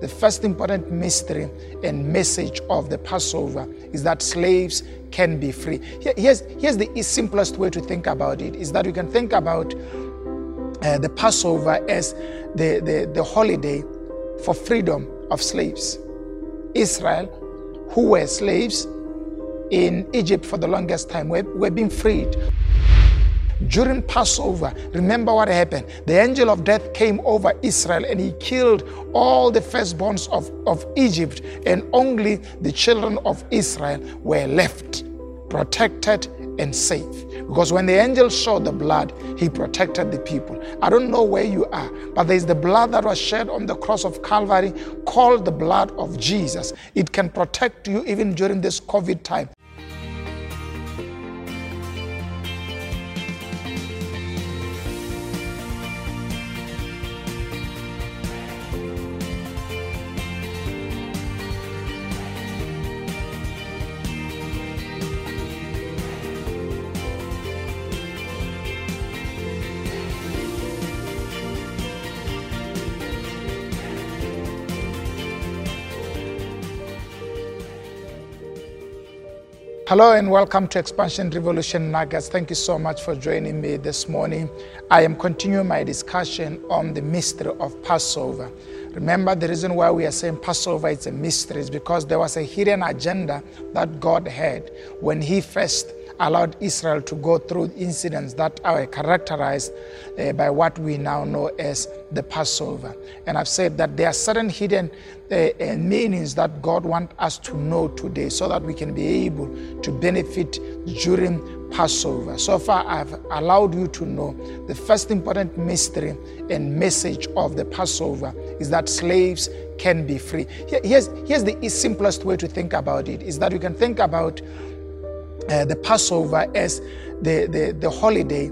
the first important mystery and message of the Passover is that slaves can be free. Here's, here's the simplest way to think about it is that you can think about uh, the Passover as the, the, the holiday for freedom of slaves. Israel, who were slaves in Egypt for the longest time, were, were being freed. During Passover, remember what happened? The angel of death came over Israel and he killed all the firstborns of, of Egypt, and only the children of Israel were left protected and safe. Because when the angel saw the blood, he protected the people. I don't know where you are, but there's the blood that was shed on the cross of Calvary called the blood of Jesus. It can protect you even during this COVID time. Hello and welcome to Expansion Revolution Nuggets. Thank you so much for joining me this morning. I am continuing my discussion on the mystery of Passover. Remember, the reason why we are saying Passover is a mystery is because there was a hidden agenda that God had when He first allowed Israel to go through incidents that are characterized uh, by what we now know as the Passover. And I've said that there are certain hidden uh, meanings that God wants us to know today so that we can be able to benefit during Passover. So far, I've allowed you to know the first important mystery and message of the Passover is that slaves can be free. Here's, here's the simplest way to think about it is that you can think about uh, the Passover as the, the, the holiday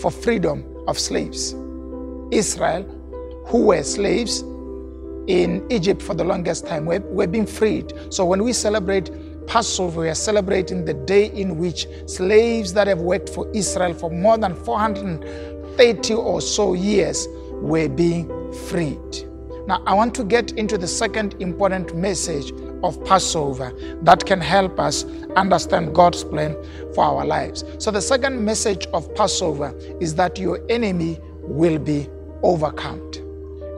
for freedom of slaves. Israel, who were slaves in Egypt for the longest time, were, were being freed. So when we celebrate Passover, we are celebrating the day in which slaves that have worked for Israel for more than 430 or so years were being freed. Now, I want to get into the second important message of Passover that can help us understand God's plan for our lives. So, the second message of Passover is that your enemy will be overcome.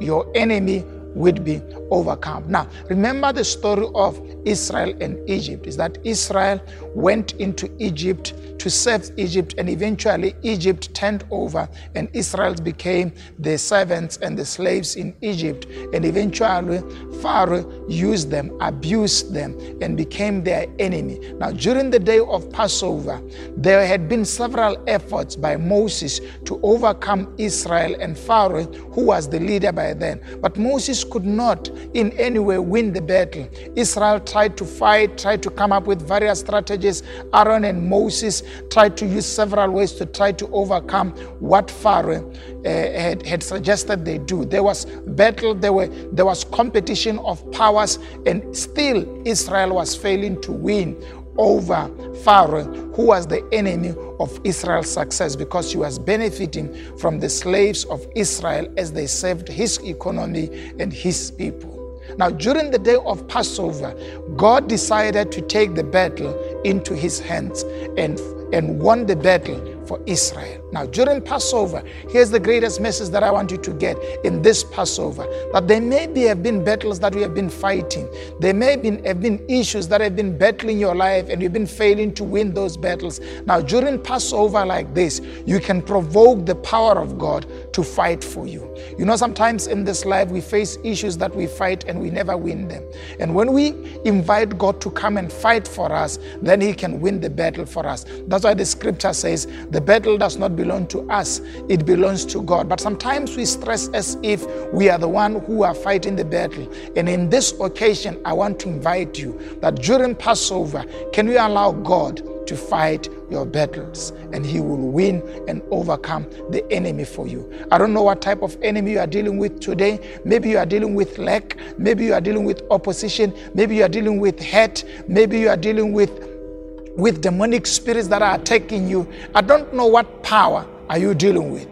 Your enemy would be overcome. Now, remember the story of Israel and Egypt is that Israel went into Egypt to serve Egypt, and eventually Egypt turned over, and Israel became the servants and the slaves in Egypt. And eventually, Pharaoh used them, abused them, and became their enemy. Now, during the day of Passover, there had been several efforts by Moses to overcome Israel and Pharaoh, who was the leader by then. But Moses could not in any way win the battle. Israel tried to fight, tried to come up with various strategies. Aaron and Moses tried to use several ways to try to overcome what Pharaoh uh, had, had suggested they do. There was battle, there, were, there was competition of powers, and still Israel was failing to win over Pharaoh, who was the enemy of Israel's success because he was benefiting from the slaves of Israel as they served his economy and his people. Now, during the day of Passover, God decided to take the battle into his hands and, and won the battle for Israel. Now, during Passover, here's the greatest message that I want you to get in this Passover that there may be, have been battles that we have been fighting. There may been, have been issues that have been battling your life and you've been failing to win those battles. Now, during Passover like this, you can provoke the power of God to fight for you. You know, sometimes in this life, we face issues that we fight and we never win them. And when we invite God to come and fight for us, then He can win the battle for us. That's why the scripture says, the battle does not belong to us, it belongs to God. But sometimes we stress as if we are the one who are fighting the battle. And in this occasion, I want to invite you that during Passover, can you allow God to fight your battles and he will win and overcome the enemy for you. I don't know what type of enemy you are dealing with today. Maybe you are dealing with lack, maybe you are dealing with opposition, maybe you are dealing with hate, maybe you are dealing with with demonic spirits that are attacking you. I don't know what power are you dealing with.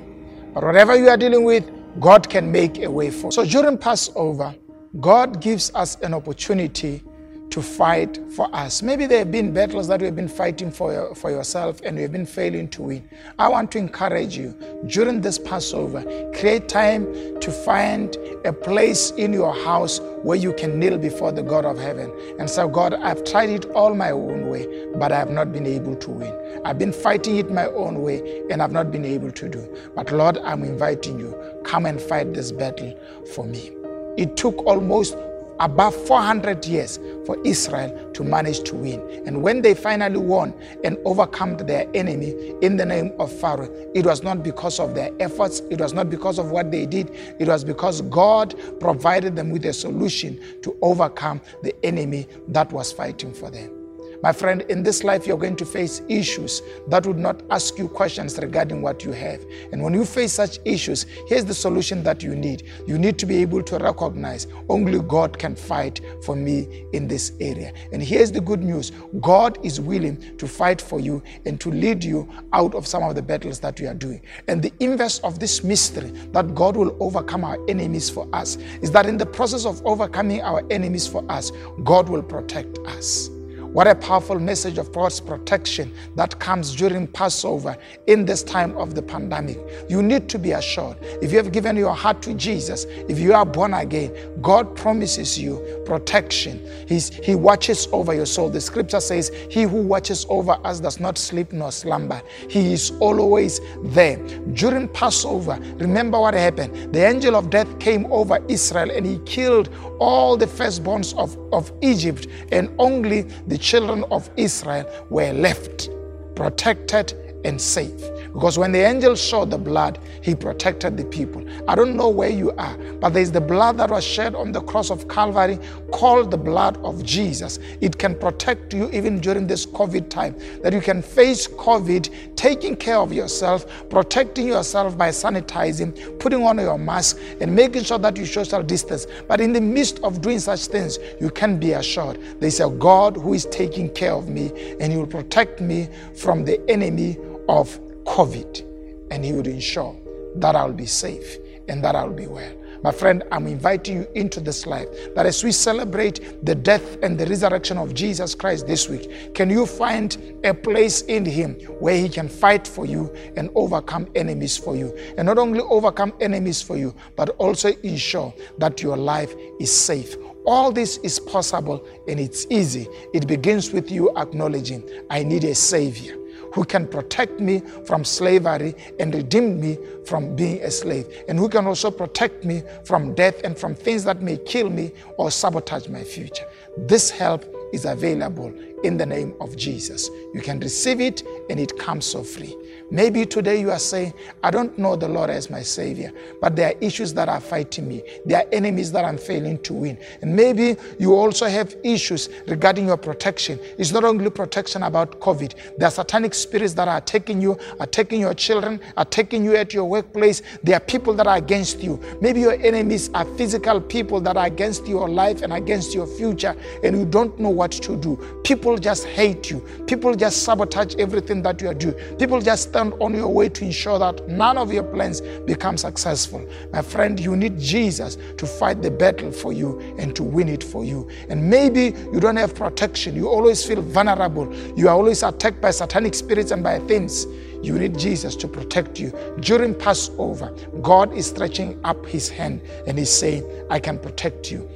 But whatever you are dealing with, God can make a way for. So during Passover, God gives us an opportunity to fight for us. Maybe there have been battles that you've been fighting for, for yourself and you've been failing to win. I want to encourage you during this Passover, create time to find a place in your house where you can kneel before the God of heaven and say, God, I've tried it all my own way, but I have not been able to win. I've been fighting it my own way and I've not been able to do. But Lord, I'm inviting you, come and fight this battle for me. It took almost above 400 years for Israel to manage to win. And when they finally won and overcome their enemy in the name of Pharaoh, it was not because of their efforts, it was not because of what they did, it was because God provided them with a solution to overcome the enemy that was fighting for them. My friend, in this life, you're going to face issues that would not ask you questions regarding what you have. And when you face such issues, here's the solution that you need. You need to be able to recognize only God can fight for me in this area. And here's the good news God is willing to fight for you and to lead you out of some of the battles that you are doing. And the inverse of this mystery that God will overcome our enemies for us is that in the process of overcoming our enemies for us, God will protect us. What a powerful message of God's protection that comes during Passover in this time of the pandemic. You need to be assured. If you have given your heart to Jesus, if you are born again, God promises you protection. He's, he watches over your soul. The scripture says, He who watches over us does not sleep nor slumber. He is always there. During Passover, remember what happened. The angel of death came over Israel and he killed all the firstborns of, of Egypt, and only the children of Israel were left protected and safe. Because when the angel saw the blood, he protected the people. I don't know where you are, but there's the blood that was shed on the cross of Calvary called the blood of Jesus. It can protect you even during this COVID time, that you can face COVID, taking care of yourself, protecting yourself by sanitizing, putting on your mask, and making sure that you social distance. But in the midst of doing such things, you can be assured there's a God who is taking care of me and He will protect me from the enemy of COVID, and He would ensure that I'll be safe and that I'll be well. My friend, I'm inviting you into this life that as we celebrate the death and the resurrection of Jesus Christ this week, can you find a place in Him where He can fight for you and overcome enemies for you? And not only overcome enemies for you, but also ensure that your life is safe. All this is possible and it's easy. It begins with you acknowledging, I need a Savior who can protect me from slavery and redeem me from being a slave, and who can also protect me from death and from things that may kill me or sabotage my future. This help is available in the name of Jesus. You can receive it and it comes so free. Maybe today you are saying, I don't know the Lord as my Savior, but there are issues that are fighting me. There are enemies that I'm failing to win. And maybe you also have issues regarding your protection. It's not only protection about COVID. There are satanic spirits that are attacking you, attacking your children, attacking you at your workplace. There are people that are against you. Maybe your enemies are physical people that are against your life and against your future, and you don't know what to do. People just hate you. People just sabotage everything that you are doing. People just on your way to ensure that none of your plans become successful. My friend, you need Jesus to fight the battle for you and to win it for you. And maybe you don't have protection. You always feel vulnerable. You are always attacked by satanic spirits and by things. You need Jesus to protect you. During Passover, God is stretching up his hand and he's saying, I can protect you.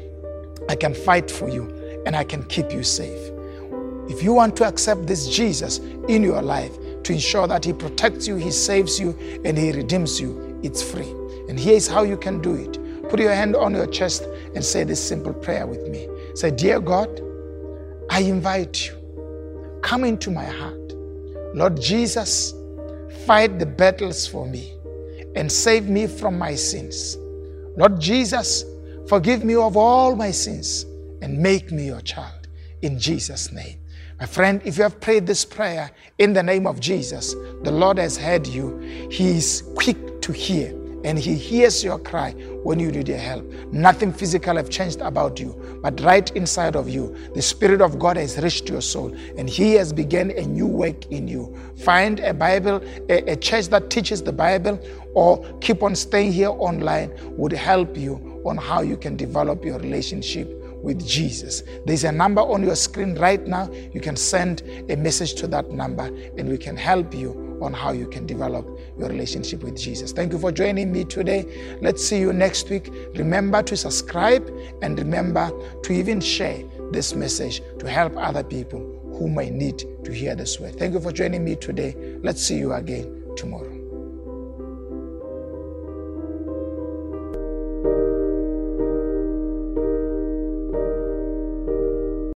I can fight for you and I can keep you safe. If you want to accept this Jesus in your life, to ensure that He protects you, He saves you, and He redeems you. It's free. And here's how you can do it. Put your hand on your chest and say this simple prayer with me. Say, Dear God, I invite you. Come into my heart. Lord Jesus, fight the battles for me and save me from my sins. Lord Jesus, forgive me of all my sins and make me your child. In Jesus' name. My friend, if you have prayed this prayer in the name of Jesus, the Lord has heard you. He is quick to hear and he hears your cry when you need your help. Nothing physical have changed about you, but right inside of you, the Spirit of God has reached your soul and he has begun a new work in you. Find a Bible, a, a church that teaches the Bible or keep on staying here online would help you on how you can develop your relationship with Jesus. There's a number on your screen right now. You can send a message to that number and we can help you on how you can develop your relationship with Jesus. Thank you for joining me today. Let's see you next week. Remember to subscribe and remember to even share this message to help other people who may need to hear this word. Thank you for joining me today. Let's see you again tomorrow.